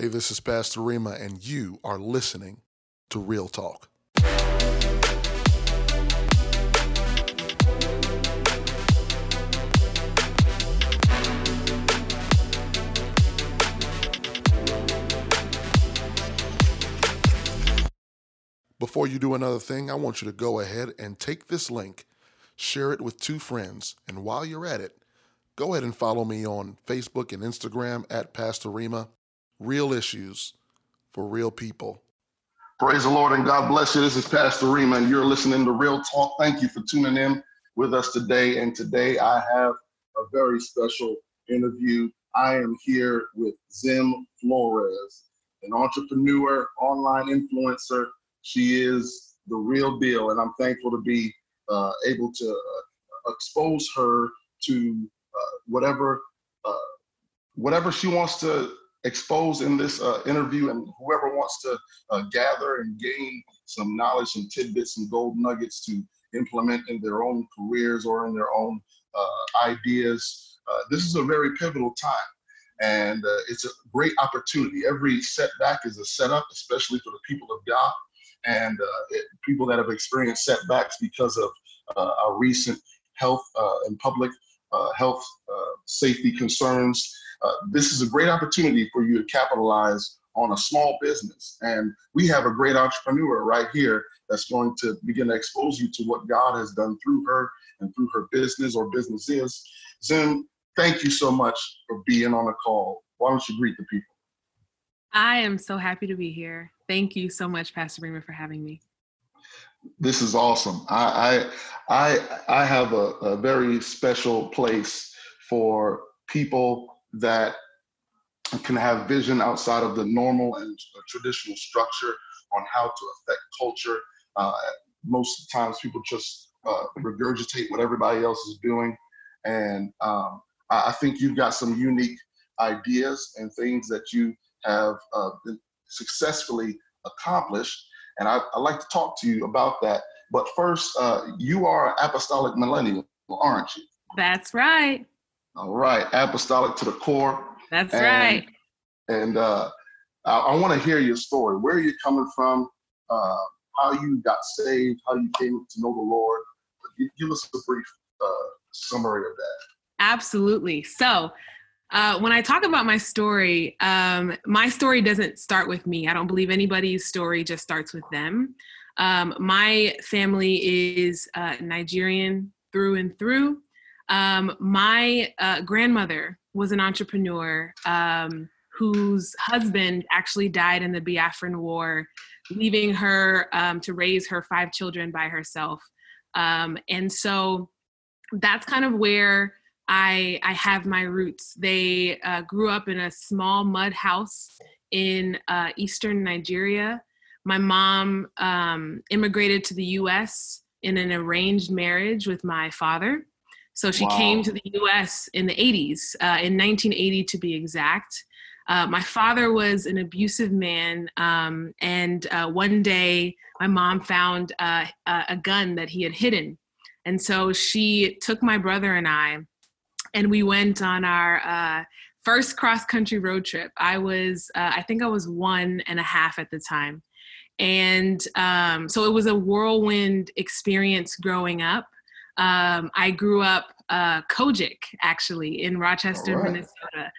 Hey, this is Pastor Rima, and you are listening to Real Talk. Before you do another thing, I want you to go ahead and take this link, share it with two friends, and while you're at it, go ahead and follow me on Facebook and Instagram at Pastor Rima. Real issues for real people. Praise the Lord and God bless you. This is Pastor Rima, and you're listening to Real Talk. Thank you for tuning in with us today. And today I have a very special interview. I am here with Zim Flores, an entrepreneur, online influencer. She is the real deal, and I'm thankful to be uh, able to uh, expose her to uh, whatever uh, whatever she wants to expose in this uh, interview, and whoever wants to uh, gather and gain some knowledge, and tidbits, and gold nuggets to implement in their own careers or in their own uh, ideas. Uh, this is a very pivotal time, and uh, it's a great opportunity. Every setback is a setup, especially for the people of God and uh, it, people that have experienced setbacks because of our recent health and public health safety concerns. Uh, this is a great opportunity for you to capitalize on a small business. And we have a great entrepreneur right here that's going to begin to expose you to what God has done through her and through her business or businesses. Zim, thank you so much for being on the call. Why don't you greet the people? I am so happy to be here. Thank you so much, Pastor Bremer, for having me. This is awesome. I I I, I have a, a very special place for people that can have vision outside of the normal and traditional structure on how to affect culture. Uh, most times, people just uh, regurgitate what everybody else is doing, and um, I think you've got some unique ideas and things that you have uh, successfully accomplished. And I, would like to talk to you about that. But first, uh, you are an apostolic millennial, aren't you? That's right. All right, apostolic to the core. That's and, right. And uh, I, I want to hear your story. Where are you coming from? Uh, how you got saved? How you came to know the Lord? Give us a brief uh, summary of that. Absolutely. So, uh, when I talk about my story, um, my story doesn't start with me. I don't believe anybody's story just starts with them. Um, my family is uh, Nigerian through and through. Um, my uh, grandmother was an entrepreneur um, whose husband actually died in the Biafran War, leaving her um, to raise her five children by herself. Um, and so that's kind of where I, I have my roots. They uh, grew up in a small mud house in uh, eastern Nigeria. My mom um, immigrated to the US in an arranged marriage with my father. So she wow. came to the US in the 80s, uh, in 1980 to be exact. Uh, my father was an abusive man, um, and uh, one day my mom found uh, a gun that he had hidden. And so she took my brother and I, and we went on our uh, first cross country road trip. I was, uh, I think I was one and a half at the time. And um, so it was a whirlwind experience growing up. Um, I grew up uh, COGIC actually in Rochester, right. Minnesota.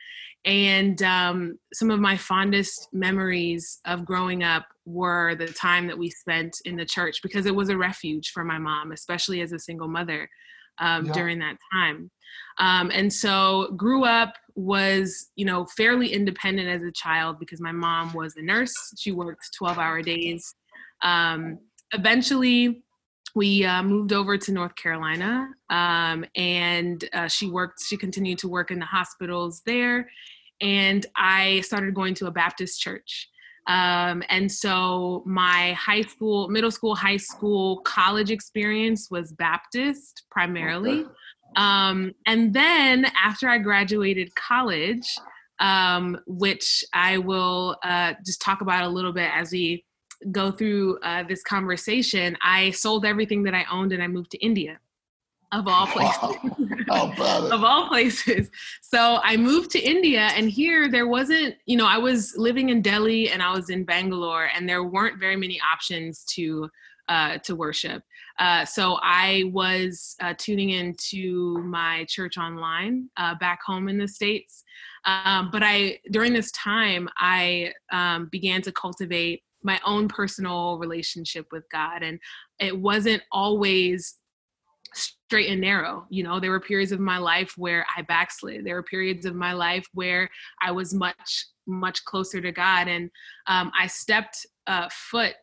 And um, some of my fondest memories of growing up were the time that we spent in the church because it was a refuge for my mom, especially as a single mother um, yeah. during that time. Um, and so grew up was you know fairly independent as a child because my mom was a nurse she worked 12 hour days um, eventually we uh, moved over to North Carolina, um, and uh, she worked. She continued to work in the hospitals there, and I started going to a Baptist church. Um, and so my high school, middle school, high school, college experience was Baptist primarily. Um, and then after I graduated college, um, which I will uh, just talk about a little bit as we go through uh, this conversation, I sold everything that I owned and I moved to India. of all places. Wow. of all places. So I moved to India, and here there wasn't, you know, I was living in Delhi and I was in Bangalore, and there weren't very many options to uh, to worship. Uh, so I was uh, tuning into my church online uh, back home in the states. Um, but I during this time I um, began to cultivate my own personal relationship with God, and it wasn't always straight and narrow. You know, there were periods of my life where I backslid. There were periods of my life where I was much, much closer to God. And um, I stepped uh, foot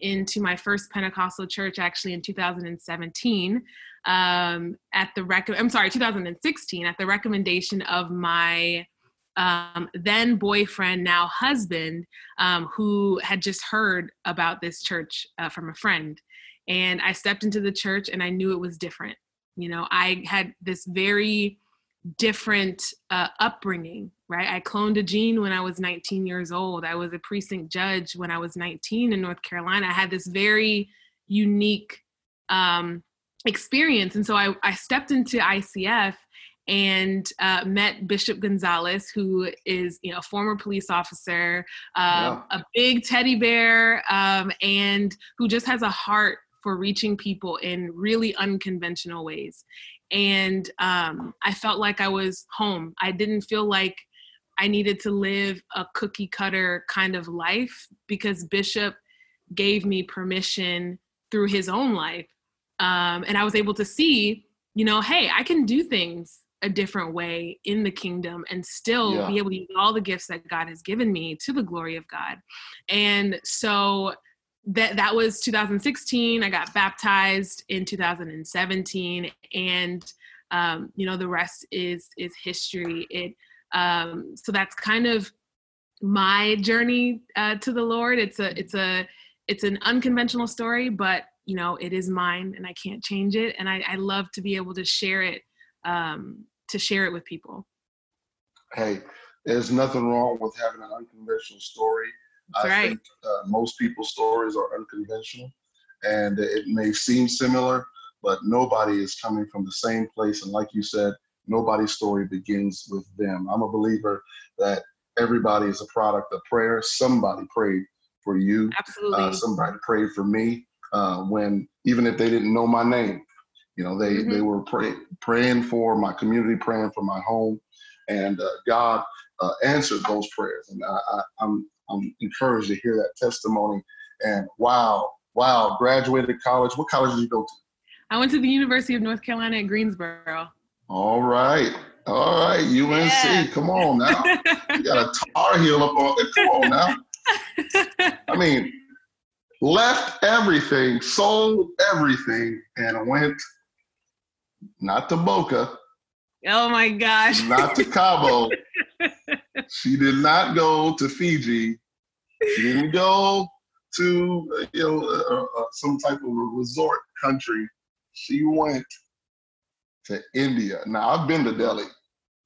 into my first Pentecostal church actually in 2017 um, at the rec. I'm sorry, 2016 at the recommendation of my um, then boyfriend, now husband, um, who had just heard about this church uh, from a friend. And I stepped into the church and I knew it was different. You know, I had this very different uh, upbringing, right? I cloned a gene when I was 19 years old. I was a precinct judge when I was 19 in North Carolina. I had this very unique um, experience. And so I, I stepped into ICF and uh, met Bishop Gonzalez, who is you know a former police officer, um, yeah. a big teddy bear, um, and who just has a heart for reaching people in really unconventional ways. And um, I felt like I was home. I didn't feel like I needed to live a cookie cutter kind of life because Bishop gave me permission through his own life. Um, and I was able to see, you know, hey, I can do things a different way in the kingdom and still yeah. be able to use all the gifts that God has given me to the glory of God. And so that that was 2016 i got baptized in 2017 and um, you know the rest is is history it um, so that's kind of my journey uh, to the lord it's a it's a it's an unconventional story but you know it is mine and i can't change it and i, I love to be able to share it um, to share it with people hey there's nothing wrong with having an unconventional story I right. think uh, most people's stories are unconventional and it may seem similar, but nobody is coming from the same place. And like you said, nobody's story begins with them. I'm a believer that everybody is a product of prayer. Somebody prayed for you. Absolutely. Uh, somebody prayed for me uh, when, even if they didn't know my name, you know, they, mm-hmm. they were pray, praying for my community, praying for my home. And uh, God uh, answered those prayers. And I, I, I'm I'm encouraged to hear that testimony. And wow, wow, graduated college. What college did you go to? I went to the University of North Carolina at Greensboro. All right. All right, UNC. Yeah. Come on now. you got a Tar Heel up on there. Come on now. I mean, left everything, sold everything, and went not to Boca. Oh my gosh. Not to Cabo. she did not go to Fiji. She didn't go to you know uh, uh, some type of a resort country. She went to India. Now I've been to Delhi.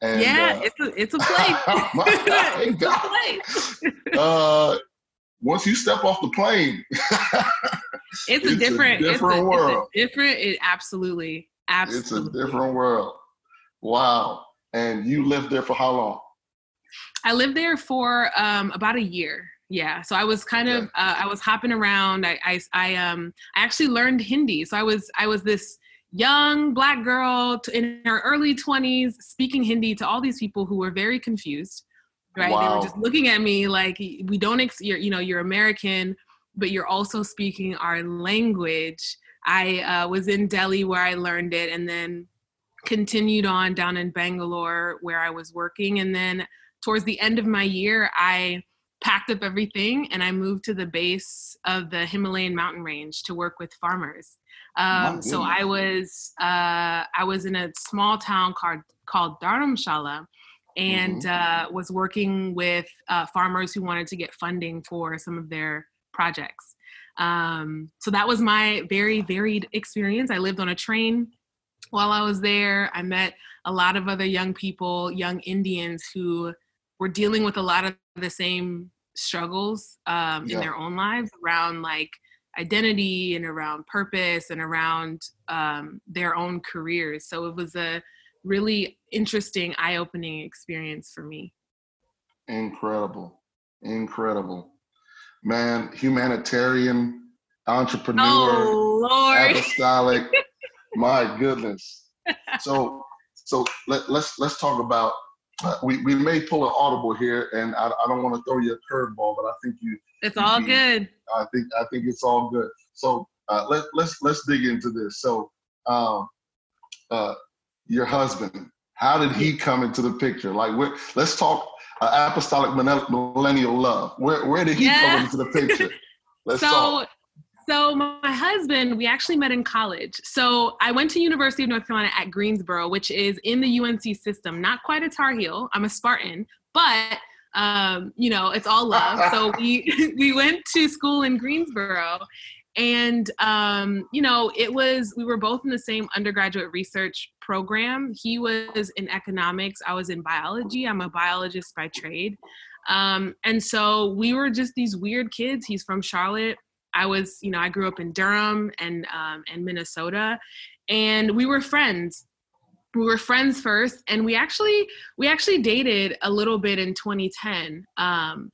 And, yeah, uh, it's a it's a place. it's a place. uh, once you step off the plane, it's, a different, a different it's a, world. It's a different, it absolutely, absolutely. It's a different world. Wow. And you lived there for how long? I lived there for um, about a year. Yeah, so I was kind of uh, I was hopping around. I, I I um I actually learned Hindi. So I was I was this young black girl in her early 20s speaking Hindi to all these people who were very confused. Right? Wow. They were just looking at me like we don't ex- you're, you know you're American, but you're also speaking our language. I uh, was in Delhi where I learned it, and then continued on down in Bangalore where I was working, and then towards the end of my year, I packed up everything and I moved to the base of the Himalayan mountain range to work with farmers. Um, so I was uh, I was in a small town called called Dharamshala and mm-hmm. uh, was working with uh, farmers who wanted to get funding for some of their projects. Um, so that was my very varied experience. I lived on a train while I was there. I met a lot of other young people, young Indians who were dealing with a lot of the same struggles um, yeah. in their own lives around like identity and around purpose and around um, their own careers. So it was a really interesting, eye opening experience for me. Incredible. Incredible. Man, humanitarian, entrepreneur, oh, Lord. apostolic. My goodness. So so let, let's let's talk about uh, we, we may pull an audible here and I, I don't want to throw you a curveball, but I think you it's all good. I think I think it's all good. So uh, let let's let's dig into this. So um, uh, your husband, how did he come into the picture? Like, let's talk uh, apostolic millennial love. Where where did he yeah. come into the picture? Let's so, talk. So my husband, we actually met in college. So I went to University of North Carolina at Greensboro, which is in the UNC system. Not quite a Tar Heel. I'm a Spartan, but um, you know, it's all love. so we we went to school in Greensboro, and um, you know, it was we were both in the same undergraduate research program. He was in economics. I was in biology. I'm a biologist by trade. Um, and so we were just these weird kids. He's from Charlotte. I was, you know, I grew up in Durham and um, and Minnesota, and we were friends we were friends first and we actually we actually dated a little bit in 2010 um,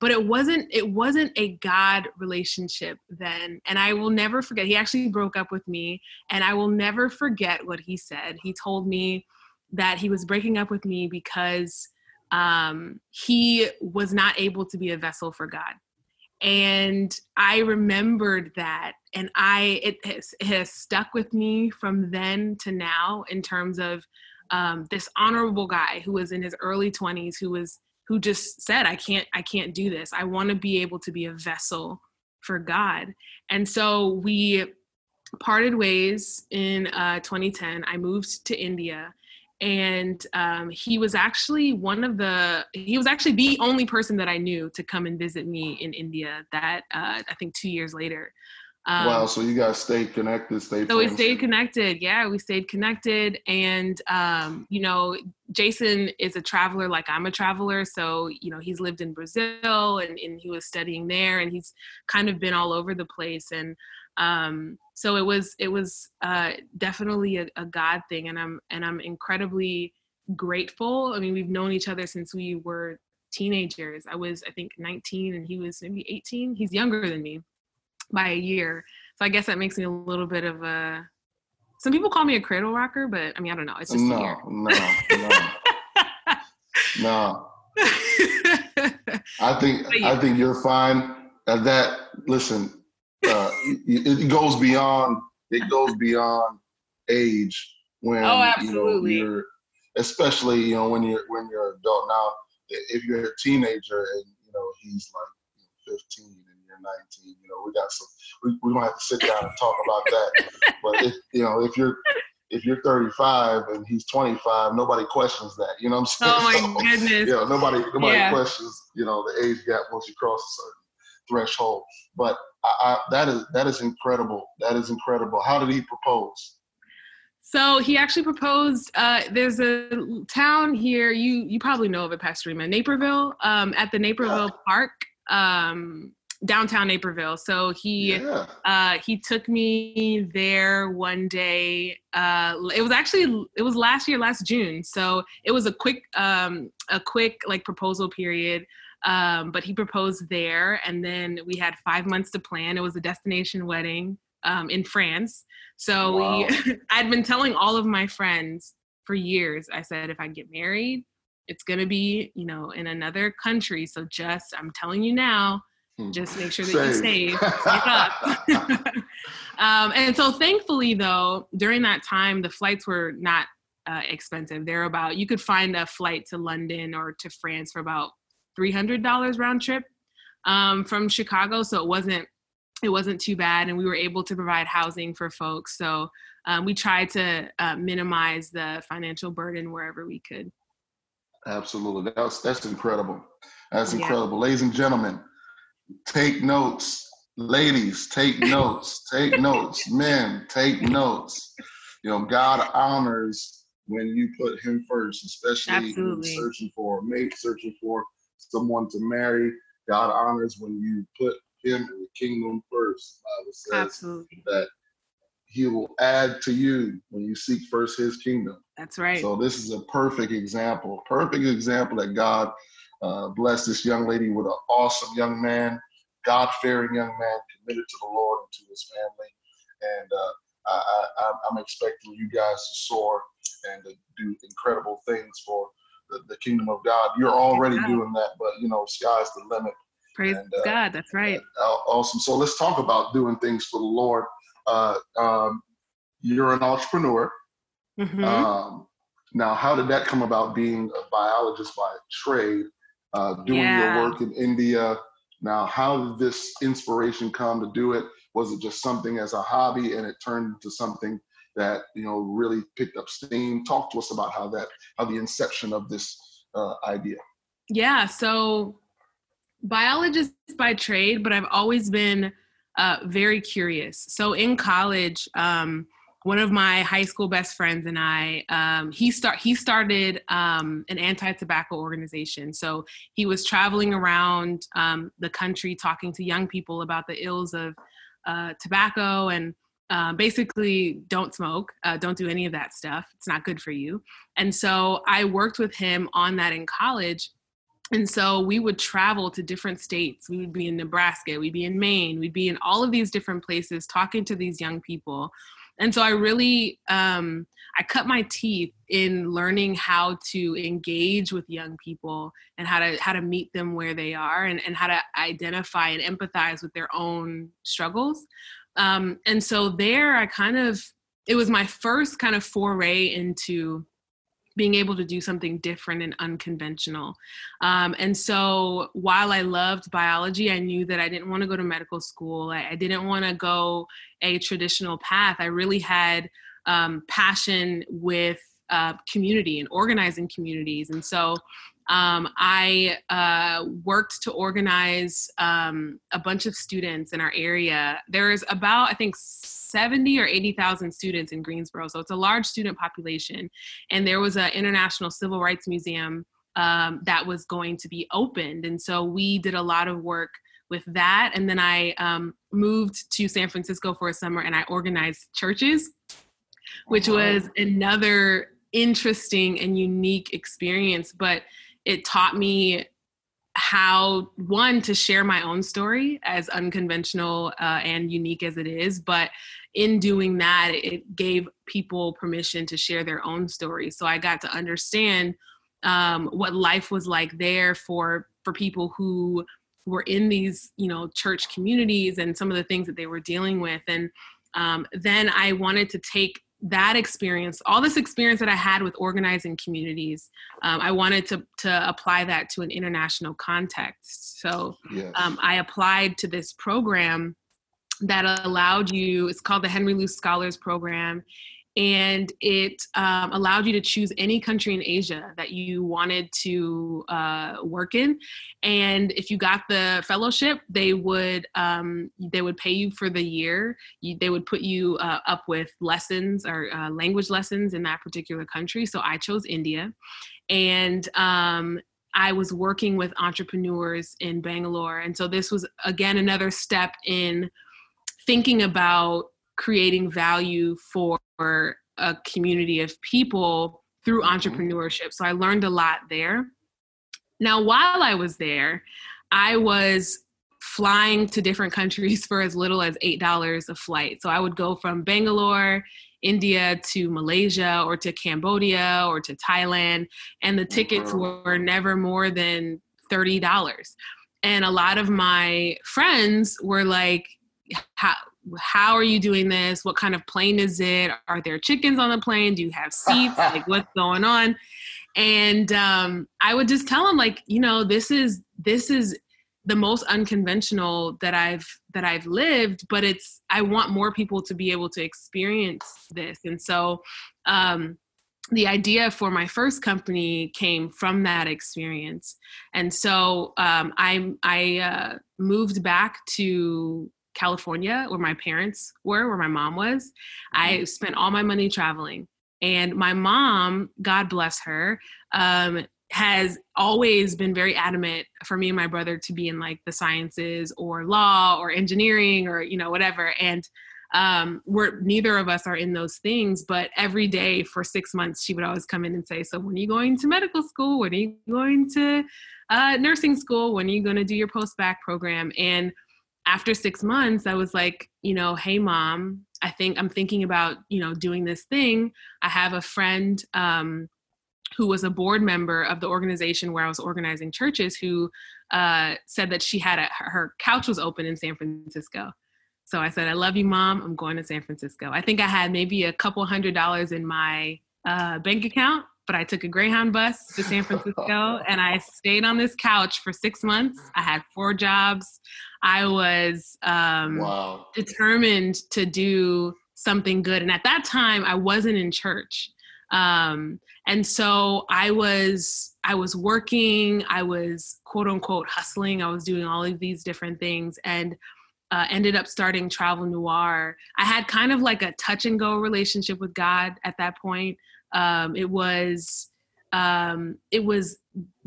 but it wasn't it wasn't a god relationship then and i will never forget he actually broke up with me and i will never forget what he said. He told me that he was breaking up with me because um, he was not able to be a vessel for god. And i remembered that and i it has, it has, stuck with me from then to now in terms of um, this honorable guy who was in his early 20s who was who just said i can't i can't do this. I want to be able to be a vessel for god. And so we parted ways in uh, 2010 i moved to india and um, he was actually one of the he was actually the only person that i knew to come and visit me in india that uh, i think two years later um, wow so you guys stayed connected stayed so friends. we stayed connected yeah we stayed connected and um, you know jason is a traveler like i'm a traveler so you know he's lived in brazil and, and he was studying there and he's kind of been all over the place and um, so it was it was uh, definitely a, a God thing, and I'm and I'm incredibly grateful. I mean, we've known each other since we were teenagers. I was I think 19 and he was maybe 18. He's younger than me by a year. So I guess that makes me a little bit of a some people call me a cradle rocker, but I mean I don't know. It's just no, no, no, no. I think yeah. I think you're fine at that. Listen, uh, it, goes beyond it goes beyond age when oh, absolutely. You know, you're especially you know when you're when you're an adult now if you're a teenager and you know he's like 15 19 you know we got some we, we don't have to sit down and talk about that but if you know if you're if you're 35 and he's 25 nobody questions that you know what i'm saying oh my so, goodness you know nobody nobody yeah. questions you know the age gap once you cross a certain threshold but I, I, that is that is incredible. That is incredible. How did he propose? So he actually proposed. Uh, there's a town here. You you probably know of it, Pastor Rima, Naperville. Um, at the Naperville yeah. Park, um, downtown Naperville. So he yeah. uh, he took me there one day. Uh, it was actually it was last year, last June. So it was a quick um, a quick like proposal period. Um, but he proposed there, and then we had five months to plan. It was a destination wedding um, in France. So wow. we, I'd been telling all of my friends for years. I said, if I get married, it's gonna be, you know, in another country. So just, I'm telling you now. Just make sure that save. you save, save up. um, and so thankfully, though, during that time, the flights were not uh, expensive. They're about you could find a flight to London or to France for about $300 round trip um, from Chicago. So it wasn't it wasn't too bad, and we were able to provide housing for folks. So um, we tried to uh, minimize the financial burden wherever we could. Absolutely, that's that's incredible. That's incredible, yeah. ladies and gentlemen. Take notes, ladies. Take notes. Take notes, men. Take notes. You know, God honors when you put Him first, especially searching for a mate, searching for someone to marry. God honors when you put him in the kingdom first. The Bible says Absolutely. that he will add to you when you seek first his kingdom. That's right. So this is a perfect example, perfect example that God uh, blessed this young lady with an awesome young man, God-fearing young man, committed to the Lord and to his family. And uh, I, I, I'm expecting you guys to soar and to do incredible things for the, the kingdom of God. You're already doing that, but you know, sky's the limit. Praise and, uh, God. That's right. awesome. So let's talk about doing things for the Lord. Uh, um, you're an entrepreneur. Mm-hmm. Um, now, how did that come about being a biologist by trade, uh, doing yeah. your work in India? Now, how did this inspiration come to do it? Was it just something as a hobby and it turned into something that you know really picked up steam? Talk to us about how that, how the inception of this uh, idea. Yeah, so biologist by trade, but I've always been uh, very curious. So in college, um, one of my high school best friends and I, um, he start he started um, an anti-tobacco organization. So he was traveling around um, the country talking to young people about the ills of uh, tobacco and uh, basically don't smoke, uh, don't do any of that stuff. It's not good for you. And so I worked with him on that in college. And so we would travel to different states. We would be in Nebraska, we'd be in Maine, we'd be in all of these different places talking to these young people. And so I really, um, I cut my teeth in learning how to engage with young people and how to how to meet them where they are and, and how to identify and empathize with their own struggles. Um, and so there, I kind of it was my first kind of foray into being able to do something different and unconventional. Um, and so while I loved biology, I knew that I didn't want to go to medical school. I, I didn't want to go a traditional path. I really had um, passion with uh, community and organizing communities. And so um, I uh, worked to organize um, a bunch of students in our area. There's about, I think, 70 or 80,000 students in Greensboro. So it's a large student population. And there was an International Civil Rights Museum um, that was going to be opened. And so we did a lot of work with that. And then I um, moved to San Francisco for a summer and I organized churches, which was another interesting and unique experience. But it taught me how one to share my own story as unconventional uh, and unique as it is but in doing that it gave people permission to share their own stories so i got to understand um, what life was like there for for people who were in these you know church communities and some of the things that they were dealing with. And um, then i wanted to take that experience, all this experience that I had with organizing communities, um, I wanted to to apply that to an international context. So yes. um, I applied to this program that allowed you. It's called the Henry Luce Scholars Program, and it um, allowed you to choose any country in Asia that you wanted to uh, work in. And if you got the fellowship, they would um, they would pay you for the year. You, they would put you uh, up with lessons or uh, language lessons in that particular country. So I chose India, and um, I was working with entrepreneurs in Bangalore, and so this was again another step in thinking about creating value for a community of people through mm-hmm. entrepreneurship. So I learned a lot there. Now, while I was there, I was flying to different countries for as little as $8 a flight. So I would go from Bangalore, India to Malaysia or to Cambodia or to Thailand, and the tickets were never more than $30. And a lot of my friends were like, how, how are you doing this? What kind of plane is it? Are there chickens on the plane? Do you have seats? like what's going on? And um, I would just tell them like, you know, this is this is the most unconventional that I've that I've lived, but it's I want more people to be able to experience this. And so um, the idea for my first company came from that experience. And so um, I I uh, moved back to California, where my parents were, where my mom was. I mm-hmm. spent all my money traveling. And my mom, God bless her, um, has always been very adamant for me and my brother to be in like the sciences or law or engineering or you know whatever and um, we're neither of us are in those things but every day for six months she would always come in and say so when are you going to medical school when are you going to uh, nursing school when are you going to do your post-bac program and after six months i was like you know hey mom i think i'm thinking about you know doing this thing i have a friend um, who was a board member of the organization where i was organizing churches who uh, said that she had a, her couch was open in san francisco so I said, I love you, mom. I'm going to San Francisco. I think I had maybe a couple hundred dollars in my uh, bank account, but I took a Greyhound bus to San Francisco and I stayed on this couch for six months. I had four jobs. I was um, wow. determined to do something good. And at that time, I wasn't in church. Um, and so I was I was working, I was quote unquote hustling, I was doing all of these different things. And uh, ended up starting Travel Noir, I had kind of like a touch and go relationship with God at that point. Um, it was, um, it was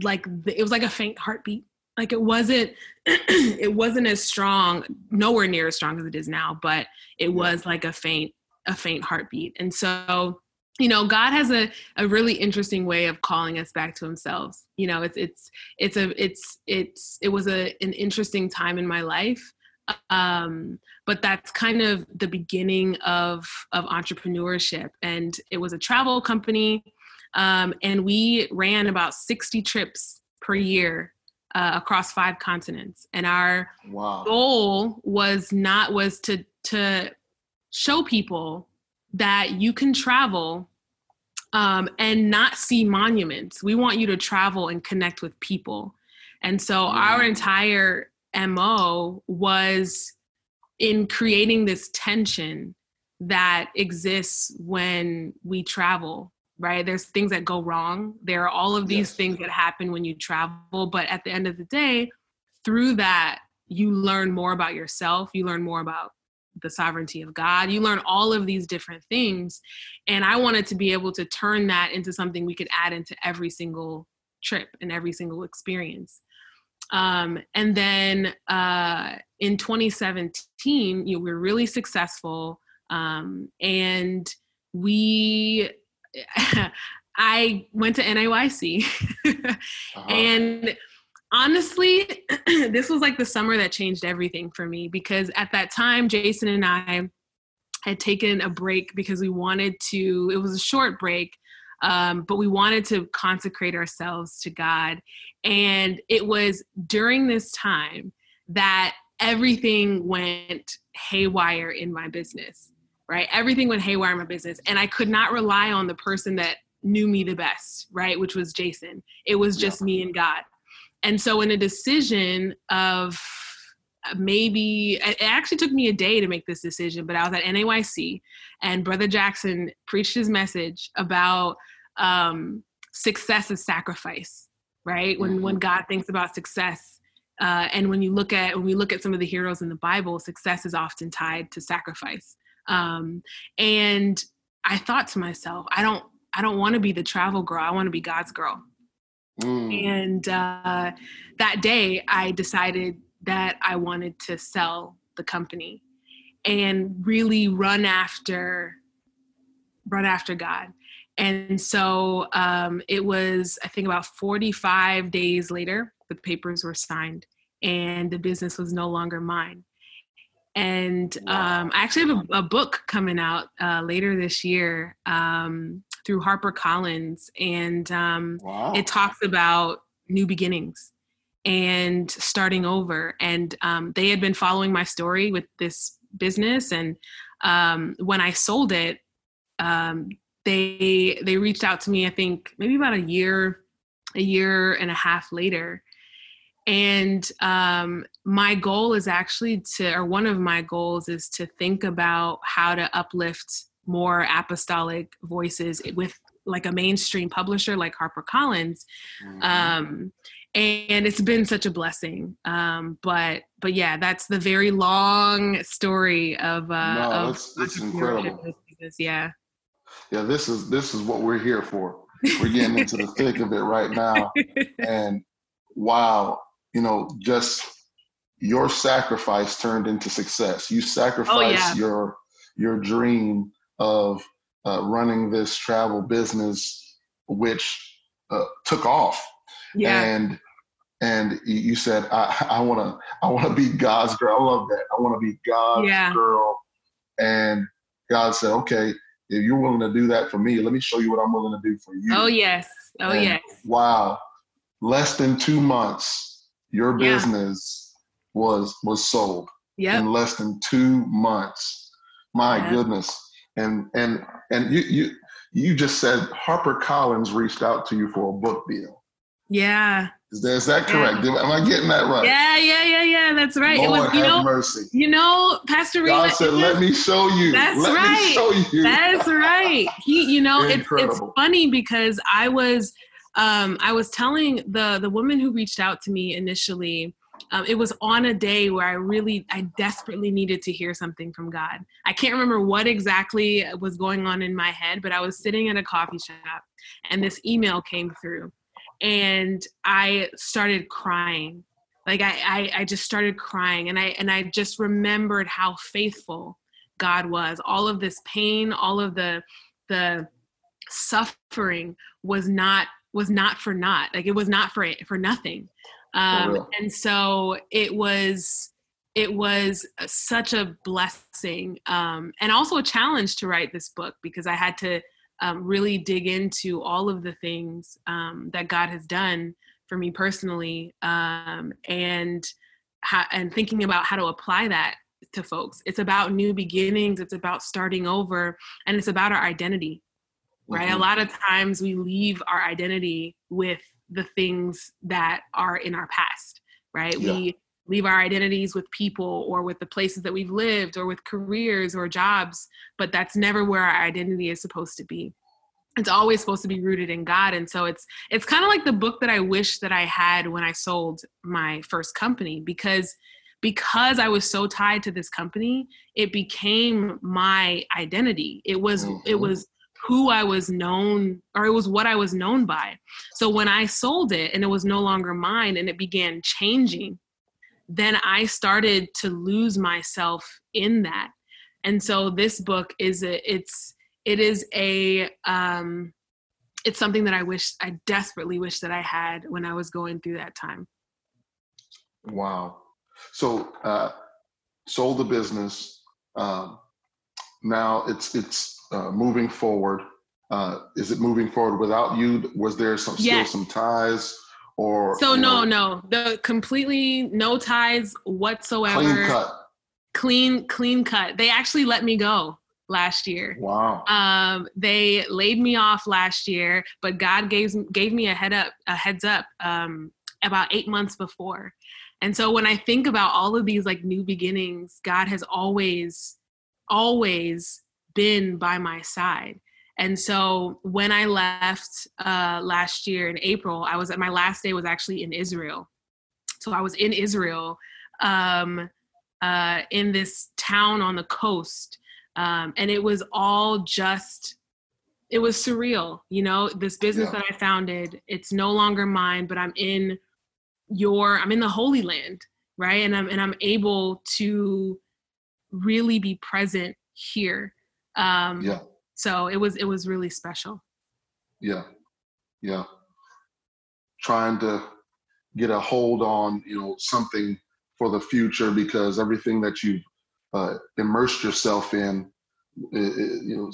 like it was like a faint heartbeat. Like it wasn't, it wasn't as strong, nowhere near as strong as it is now, but it was like a faint, a faint heartbeat. And so, you know, God has a, a really interesting way of calling us back to Himself. You know, it's it's it's a it's it's it was a an interesting time in my life um, but that's kind of the beginning of of entrepreneurship and it was a travel company um, and we ran about 60 trips per year uh, across five continents and our wow. goal was not was to to show people that you can travel um, and not see monuments we want you to travel and connect with people and so mm. our entire MO was in creating this tension that exists when we travel right? There's things that go wrong. There are all of these yes. things that happen when you travel but at the end of the day through that you learn more about yourself. You learn more about the sovereignty of god. You learn all of these different things. And i wanted to be able to turn that into something we could add into every single trip and every single experience um, and then uh, in 2017, you know, we were really successful. Um, and we, I went to NAYC. uh-huh. And honestly, this was like the summer that changed everything for me because at that time, Jason and I had taken a break because we wanted to, it was a short break. Um, but we wanted to consecrate ourselves to God. And it was during this time that everything went haywire in my business, right? Everything went haywire in my business. And I could not rely on the person that knew me the best, right? Which was Jason. It was just yeah. me and God. And so, in a decision of maybe, it actually took me a day to make this decision, but I was at NAYC and Brother Jackson preached his message about um, success is sacrifice right when when mm-hmm. god thinks about success uh, and when you look at when we look at some of the heroes in the bible success is often tied to sacrifice um, and i thought to myself i don't i don't want to be the travel girl i want to be god's girl mm. and uh, that day i decided that i wanted to sell the company and really run after run after god and so um, it was, I think, about 45 days later, the papers were signed and the business was no longer mine. And um, I actually have a, a book coming out uh, later this year um, through HarperCollins, and um, wow. it talks about new beginnings and starting over. And um, they had been following my story with this business, and um, when I sold it, um, they they reached out to me i think maybe about a year a year and a half later. And um, my goal is actually to or one of my goals is to think about how to uplift more apostolic voices with like a mainstream publisher like harpercollins. Mm-hmm. um, and it's been such a blessing. Um, but but yeah that's the very long story of uh no, of that's, that's incredible. yeah yeah, this is this is what we're here for. we're getting into the thick of it right now. And wow, you know, just your sacrifice turned into success. You sacrificed oh, yeah. your your dream of uh, running this travel business, which uh, took off. Yeah. And and you said, I I want to I want to be God's girl. I love that. I want to be God's yeah. girl. And God said, okay, if you're willing to do that for me, let me show you what I'm willing to do for you. Oh yes. Oh and yes. Wow. Less than two months, your yeah. business was was sold. Yeah. In less than two months. My yeah. goodness. And and and you you you just said Harper Collins reached out to you for a book deal. Yeah. Is that, is that correct? Yeah. Am I getting that right? Yeah, yeah, yeah, yeah. That's right. Lord it was, you have know, mercy. You know, Pastor Reed. God said, "Let me show you." That's Let right. show you. That's right. He, you know, it's, it's funny because I was, um, I was telling the the woman who reached out to me initially. Um, it was on a day where I really, I desperately needed to hear something from God. I can't remember what exactly was going on in my head, but I was sitting at a coffee shop, and this email came through and I started crying. Like I, I, I just started crying, and I and I just remembered how faithful God was. All of this pain, all of the the suffering was not was not for naught. Like it was not for for nothing. Um, and so it was it was such a blessing um, and also a challenge to write this book because I had to um, really dig into all of the things um, that God has done for me personally, um, and ha- and thinking about how to apply that to folks. It's about new beginnings. It's about starting over, and it's about our identity. Right. Mm-hmm. A lot of times we leave our identity with the things that are in our past. Right. Yeah. We leave our identities with people or with the places that we've lived or with careers or jobs but that's never where our identity is supposed to be it's always supposed to be rooted in god and so it's it's kind of like the book that i wish that i had when i sold my first company because because i was so tied to this company it became my identity it was mm-hmm. it was who I was known, or it was what I was known by. So when I sold it and it was no longer mine and it began changing, then I started to lose myself in that. And so this book is a, it's it is a um it's something that I wish I desperately wish that I had when I was going through that time. Wow. So uh sold the business. Um now it's it's uh, moving forward. Uh, is it moving forward without you? Was there some yes. still some ties? Or so no know, no. The completely no ties whatsoever. Clean cut. Clean clean cut. They actually let me go last year. Wow. Um they laid me off last year but god gave gave me a head up a heads up um about eight months before. And so when i think about all of these like new beginnings god has always always been by my side and so when I left uh, last year in April, I was at my last day was actually in Israel. So I was in Israel um, uh, in this town on the coast. Um, and it was all just, it was surreal. You know, this business yeah. that I founded, it's no longer mine, but I'm in your, I'm in the Holy Land, right? And I'm, and I'm able to really be present here. Um, yeah so it was it was really special. Yeah. Yeah. Trying to get a hold on you know something for the future because everything that you've uh, immersed yourself in it, it, you know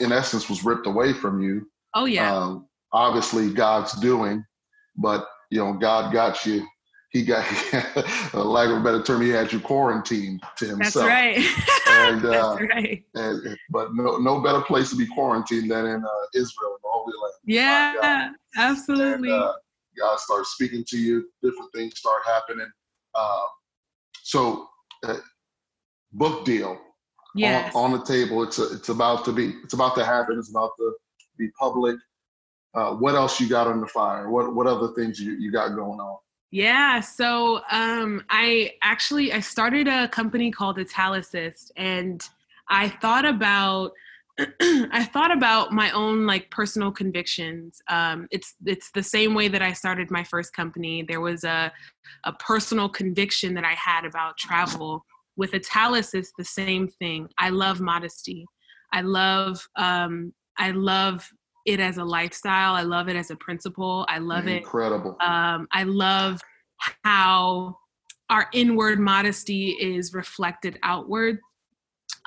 in essence was ripped away from you. Oh yeah. Um, obviously god's doing but you know god got you he got, a lack of a better term, he had you quarantined to himself. That's right. and, uh, That's right. And, but no, no better place to be quarantined than in uh, Israel, the Holy Land. Yeah, absolutely. And, uh, God starts speaking to you. Different things start happening. Um, so, uh, book deal. Yes. On, on, the table. It's a, it's about to be. It's about to happen. It's about to be public. Uh, what else you got on the fire? What what other things you, you got going on? Yeah, so um, I actually I started a company called Italicist, and I thought about I thought about my own like personal convictions. Um, it's it's the same way that I started my first company. There was a a personal conviction that I had about travel. With Italis, it's the same thing. I love modesty. I love um, I love it as a lifestyle. I love it as a principle. I love Incredible. it. Incredible. Um, I love how our inward modesty is reflected outward.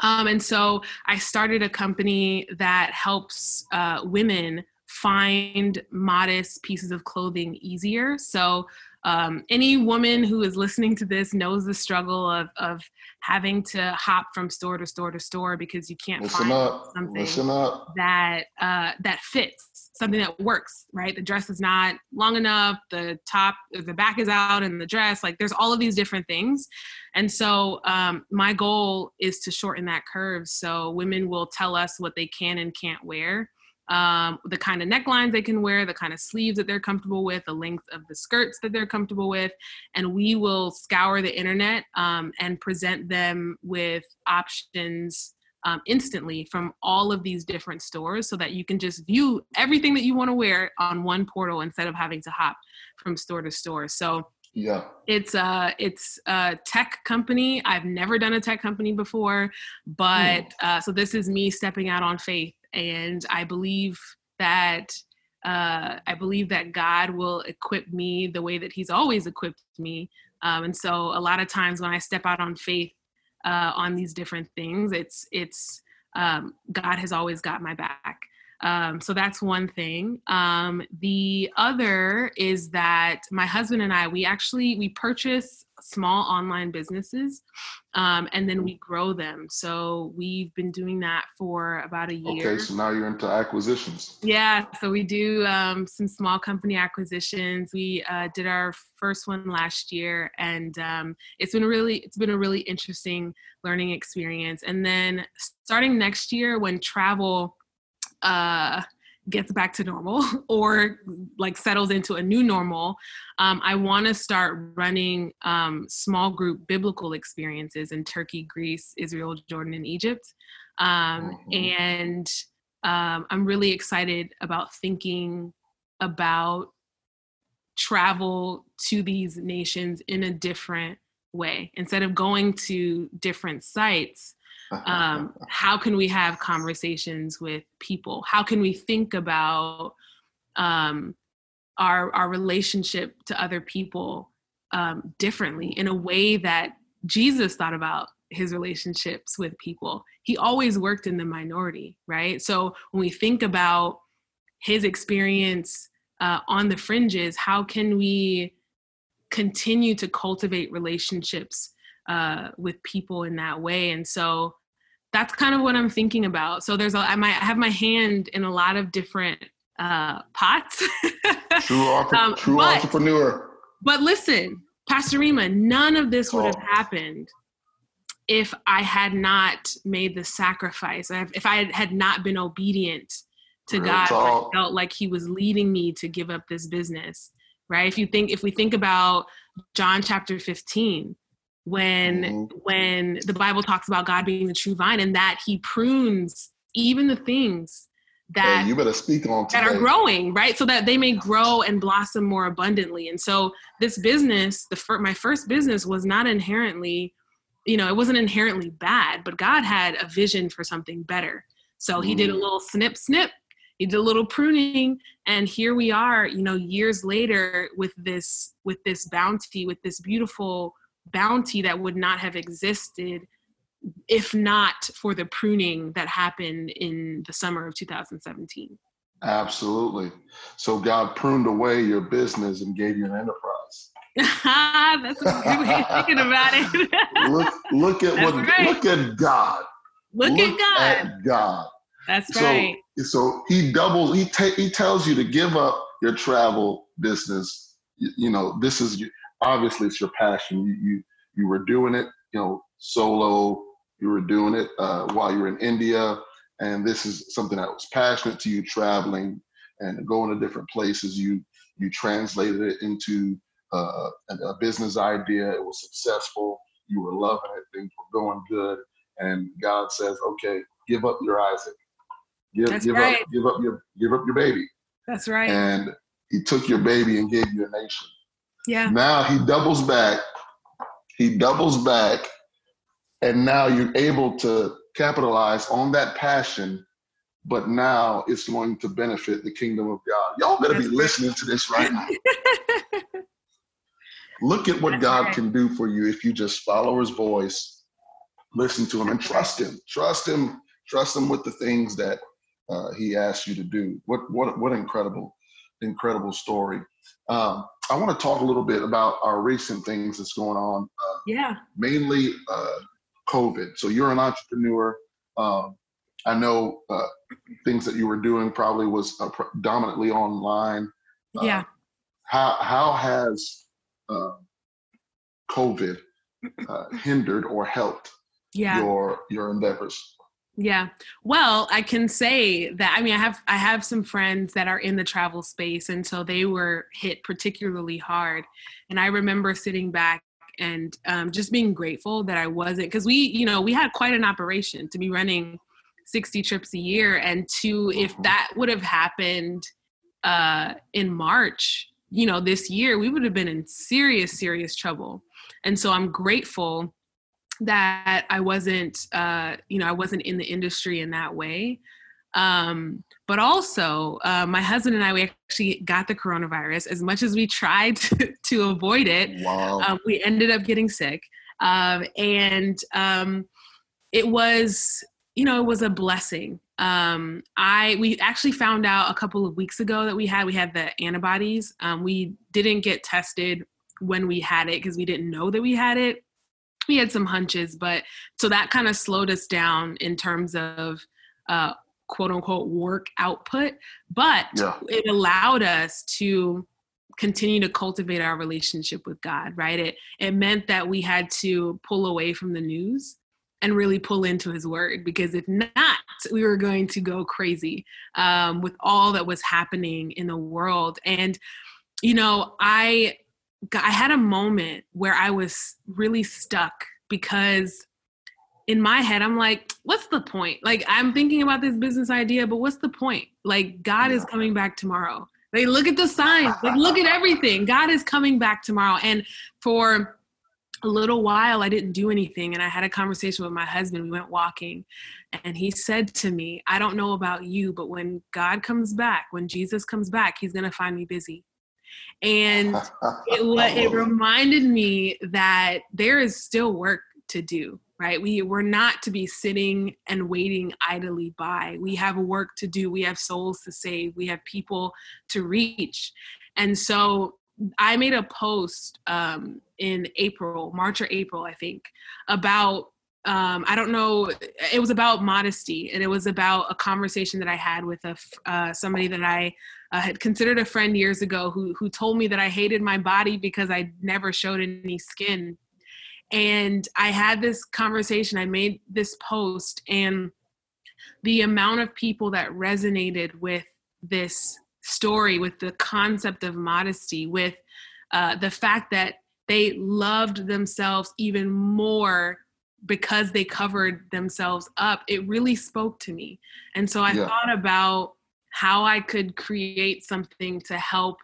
Um, and so I started a company that helps uh, women find modest pieces of clothing easier. So um, any woman who is listening to this knows the struggle of, of having to hop from store to store to store because you can't Listen find up. something that uh, that fits something that works right? The dress is not long enough the top the back is out and the dress like there's all of these different things. And so um, my goal is to shorten that curve so women will tell us what they can and can't wear um, the kind of necklines they can wear, the kind of sleeves that they're comfortable with, the length of the skirts that they're comfortable with, and we will scour the internet um, and present them with options um, instantly from all of these different stores so that you can just view everything that you want to wear on one portal instead of having to hop from store to store. So yeah it's a it's a tech company i've never done a tech company before but hmm. uh, so this is me stepping out on faith and I believe that uh, I believe that God will equip me the way that He's always equipped me. Um, and so, a lot of times when I step out on faith uh, on these different things, it's it's um, God has always got my back. Um, so that's one thing. Um, the other is that my husband and I, we actually we purchase small online businesses, um, and then we grow them. So we've been doing that for about a year. Okay, so now you're into acquisitions. Yeah, so we do um, some small company acquisitions. We uh, did our first one last year, and um, it's been really it's been a really interesting learning experience. And then starting next year, when travel uh, gets back to normal or like settles into a new normal, um, I want to start running um, small group biblical experiences in Turkey, Greece, Israel, Jordan, and Egypt. Um, mm-hmm. And um, I'm really excited about thinking about travel to these nations in a different way. Instead of going to different sites, um, how can we have conversations with people? How can we think about um, our our relationship to other people um, differently in a way that jesus thought about his relationships with people? He always worked in the minority right? So when we think about his experience uh, on the fringes how can we continue to cultivate relationships uh, with people in that way and so that's kind of what I'm thinking about. So there's a, I might have my hand in a lot of different uh, pots. true, um, true but, entrepreneur. But listen, Pastor Rima, none of this would have happened if I had not made the sacrifice. If I had not been obedient to Real God, I felt like He was leading me to give up this business. Right? If you think, if we think about John chapter 15, when mm-hmm. when the bible talks about god being the true vine and that he prunes even the things that hey, you better speak on today. that are growing right so that they may grow and blossom more abundantly and so this business the fir- my first business was not inherently you know it wasn't inherently bad but god had a vision for something better so he did a mm. little snip snip he did a little pruning and here we are you know years later with this with this bounty with this beautiful bounty that would not have existed if not for the pruning that happened in the summer of 2017. Absolutely. So God pruned away your business and gave you an enterprise. That's a good way of thinking about it. look, look at That's what. Right. Look at God. Look, look at God. At God. That's so, right. So He doubles. He ta- He tells you to give up your travel business. You, you know, this is obviously it's your passion. You you you were doing it, you know, solo. You were doing it uh, while you were in India, and this is something that was passionate to you, traveling and going to different places. You you translated it into uh, a business idea. It was successful. You were loving it. Things were going good. And God says, okay, give up your Isaac. Give, That's give right. up, give up your, give up your baby. That's right. And he took your baby and gave you a nation. Yeah. Now he doubles back. He doubles back, and now you're able to capitalize on that passion. But now it's going to benefit the kingdom of God. Y'all better That's be right. listening to this right now. Look at what That's God right. can do for you if you just follow his voice, listen to him, and trust him. Trust him. Trust him with the things that uh, he asks you to do. What what what incredible, incredible story. Um, I want to talk a little bit about our recent things that's going on. Uh, yeah. Mainly uh, COVID. So you're an entrepreneur. Um, I know uh, things that you were doing probably was uh, predominantly online. Uh, yeah. How how has uh, COVID uh, hindered or helped yeah. your your endeavors? Yeah. Well, I can say that I mean I have I have some friends that are in the travel space and so they were hit particularly hard. And I remember sitting back and um, just being grateful that I wasn't because we, you know, we had quite an operation to be running 60 trips a year and to if that would have happened uh, in March, you know, this year, we would have been in serious, serious trouble. And so I'm grateful that I wasn't, uh, you know, I wasn't in the industry in that way. Um, but also, uh, my husband and I, we actually got the coronavirus. As much as we tried to, to avoid it, wow. um, we ended up getting sick. Um, and um, it was, you know, it was a blessing um, I we actually found out a couple of weeks ago that we had we had the antibodies. Um, we didn't get tested when we had it because we didn't know that we had it. We had some hunches, but so that kind of slowed us down in terms of uh, quote unquote work output. But yeah. it allowed us to continue to cultivate our relationship with God. Right? It it meant that we had to pull away from the news and really pull into his word because if not we were going to go crazy um, with all that was happening in the world and you know i i had a moment where i was really stuck because in my head i'm like what's the point? Like i'm thinking about this business idea but what's the point? Like god is coming back tomorrow. They look at the signs. Like look at everything. God is coming back tomorrow. And for a little while I didn't do anything and I had a conversation with my husband. We went walking and he said to me, I don't know about you, but when God comes back, when Jesus comes back, he's going to find me busy. And it, it reminded me that there is still work to do, right? We, we're not to be sitting and waiting idly by. We have work to do. We have souls to save. We have people to reach. And so I made a post um, in April, March or April, I think, about um, I don't know. It was about modesty, and it was about a conversation that I had with a uh, somebody that I had considered a friend years ago, who who told me that I hated my body because I never showed any skin. And I had this conversation. I made this post, and the amount of people that resonated with this story, with the concept of modesty, with uh, the fact that they loved themselves even more because they covered themselves up, it really spoke to me. And so I yeah. thought about how I could create something to help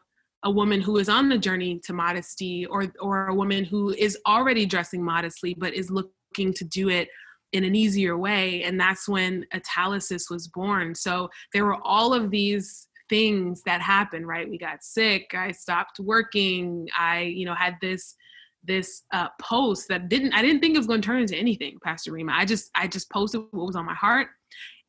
a woman who is on the journey to modesty or or a woman who is already dressing modestly but is looking to do it in an easier way. And that's when Italysis was born. So there were all of these things that happened right? We got sick i stopped working i you know had this this uh, post that didn't i didn't think it was going to turn into anything pastor rima. I just i just posted what was on my heart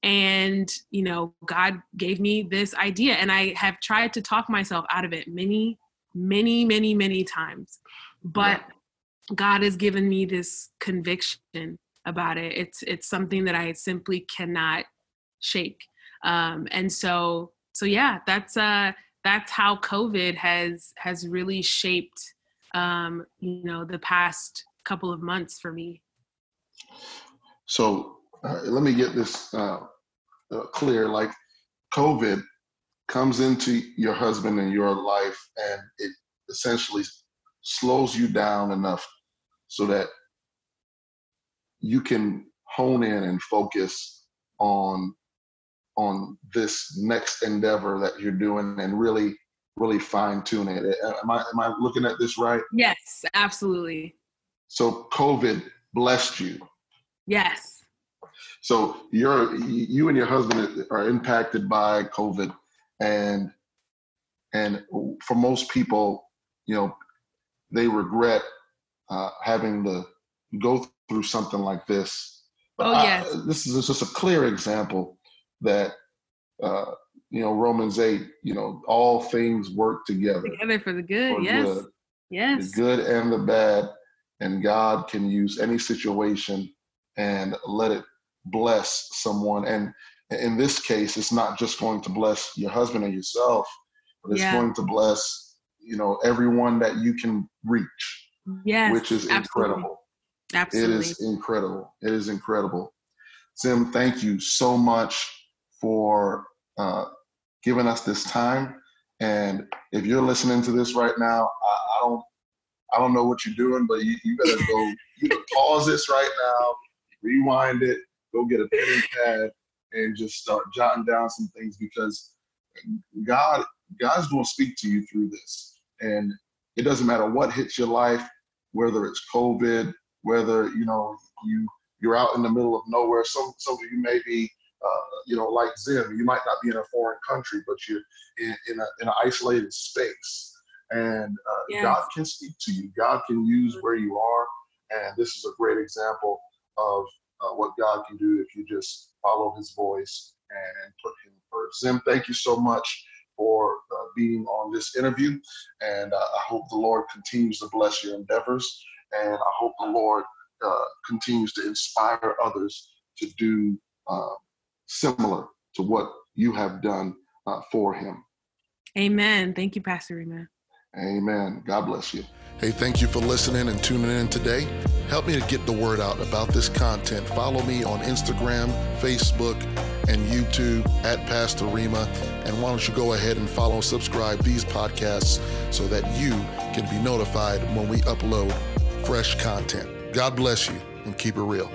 and you know god gave me this idea and i have tried to talk myself out of it many many many many times. But god has given me this conviction about it. It's it's something that i simply cannot shake. Um, and so so yeah, that's uh that's how COVID has has really shaped um, you know the past couple of months for me. So uh, let me get this uh, uh, clear. Like COVID comes into your husband and your life, and it essentially slows you down enough so that you can hone in and focus on on this next endeavor that you're doing and really really fine tune it. Am I am I looking at this right? Yes, absolutely. So COVID blessed you. Yes. So you're you and your husband are impacted by COVID, and and for most people, you know, they regret uh, having to go through something like this. But oh yes. I, this is just a clear example that uh, you know Romans eight. You know, all things work together together for the good. For yes. Good. Yes. The good and the bad, and God can use any situation and let it bless someone. And in this case, it's not just going to bless your husband and yourself, but it's yeah. going to bless, you know, everyone that you can reach. Yes. Which is absolutely. incredible. Absolutely. It is incredible. It is incredible. Zim, thank you so much for uh, giving us this time. And if you're listening to this right now, I, I don't I don't know what you're doing, but you, you better go you pause this right now, rewind it, go get a pen and pad, and just start jotting down some things because God God's going to speak to you through this. And it doesn't matter what hits your life, whether it's COVID, whether you know you you're out in the middle of nowhere. Some some of you may be uh, you know like Zim. You might not be in a foreign country, but you're in, in, a, in an isolated space. And uh, yes. God can speak to you. God can use where you are. And this is a great example of uh, what God can do if you just follow his voice and put him first. Zim, thank you so much for uh, being on this interview. And uh, I hope the Lord continues to bless your endeavors. And I hope the Lord uh, continues to inspire others to do uh, similar to what you have done uh, for him. Amen. Thank you, Pastor Rima. Amen. God bless you. Hey, thank you for listening and tuning in today. Help me to get the word out about this content. Follow me on Instagram, Facebook, and YouTube at Pastor Rima. And why don't you go ahead and follow and subscribe these podcasts so that you can be notified when we upload fresh content. God bless you and keep it real.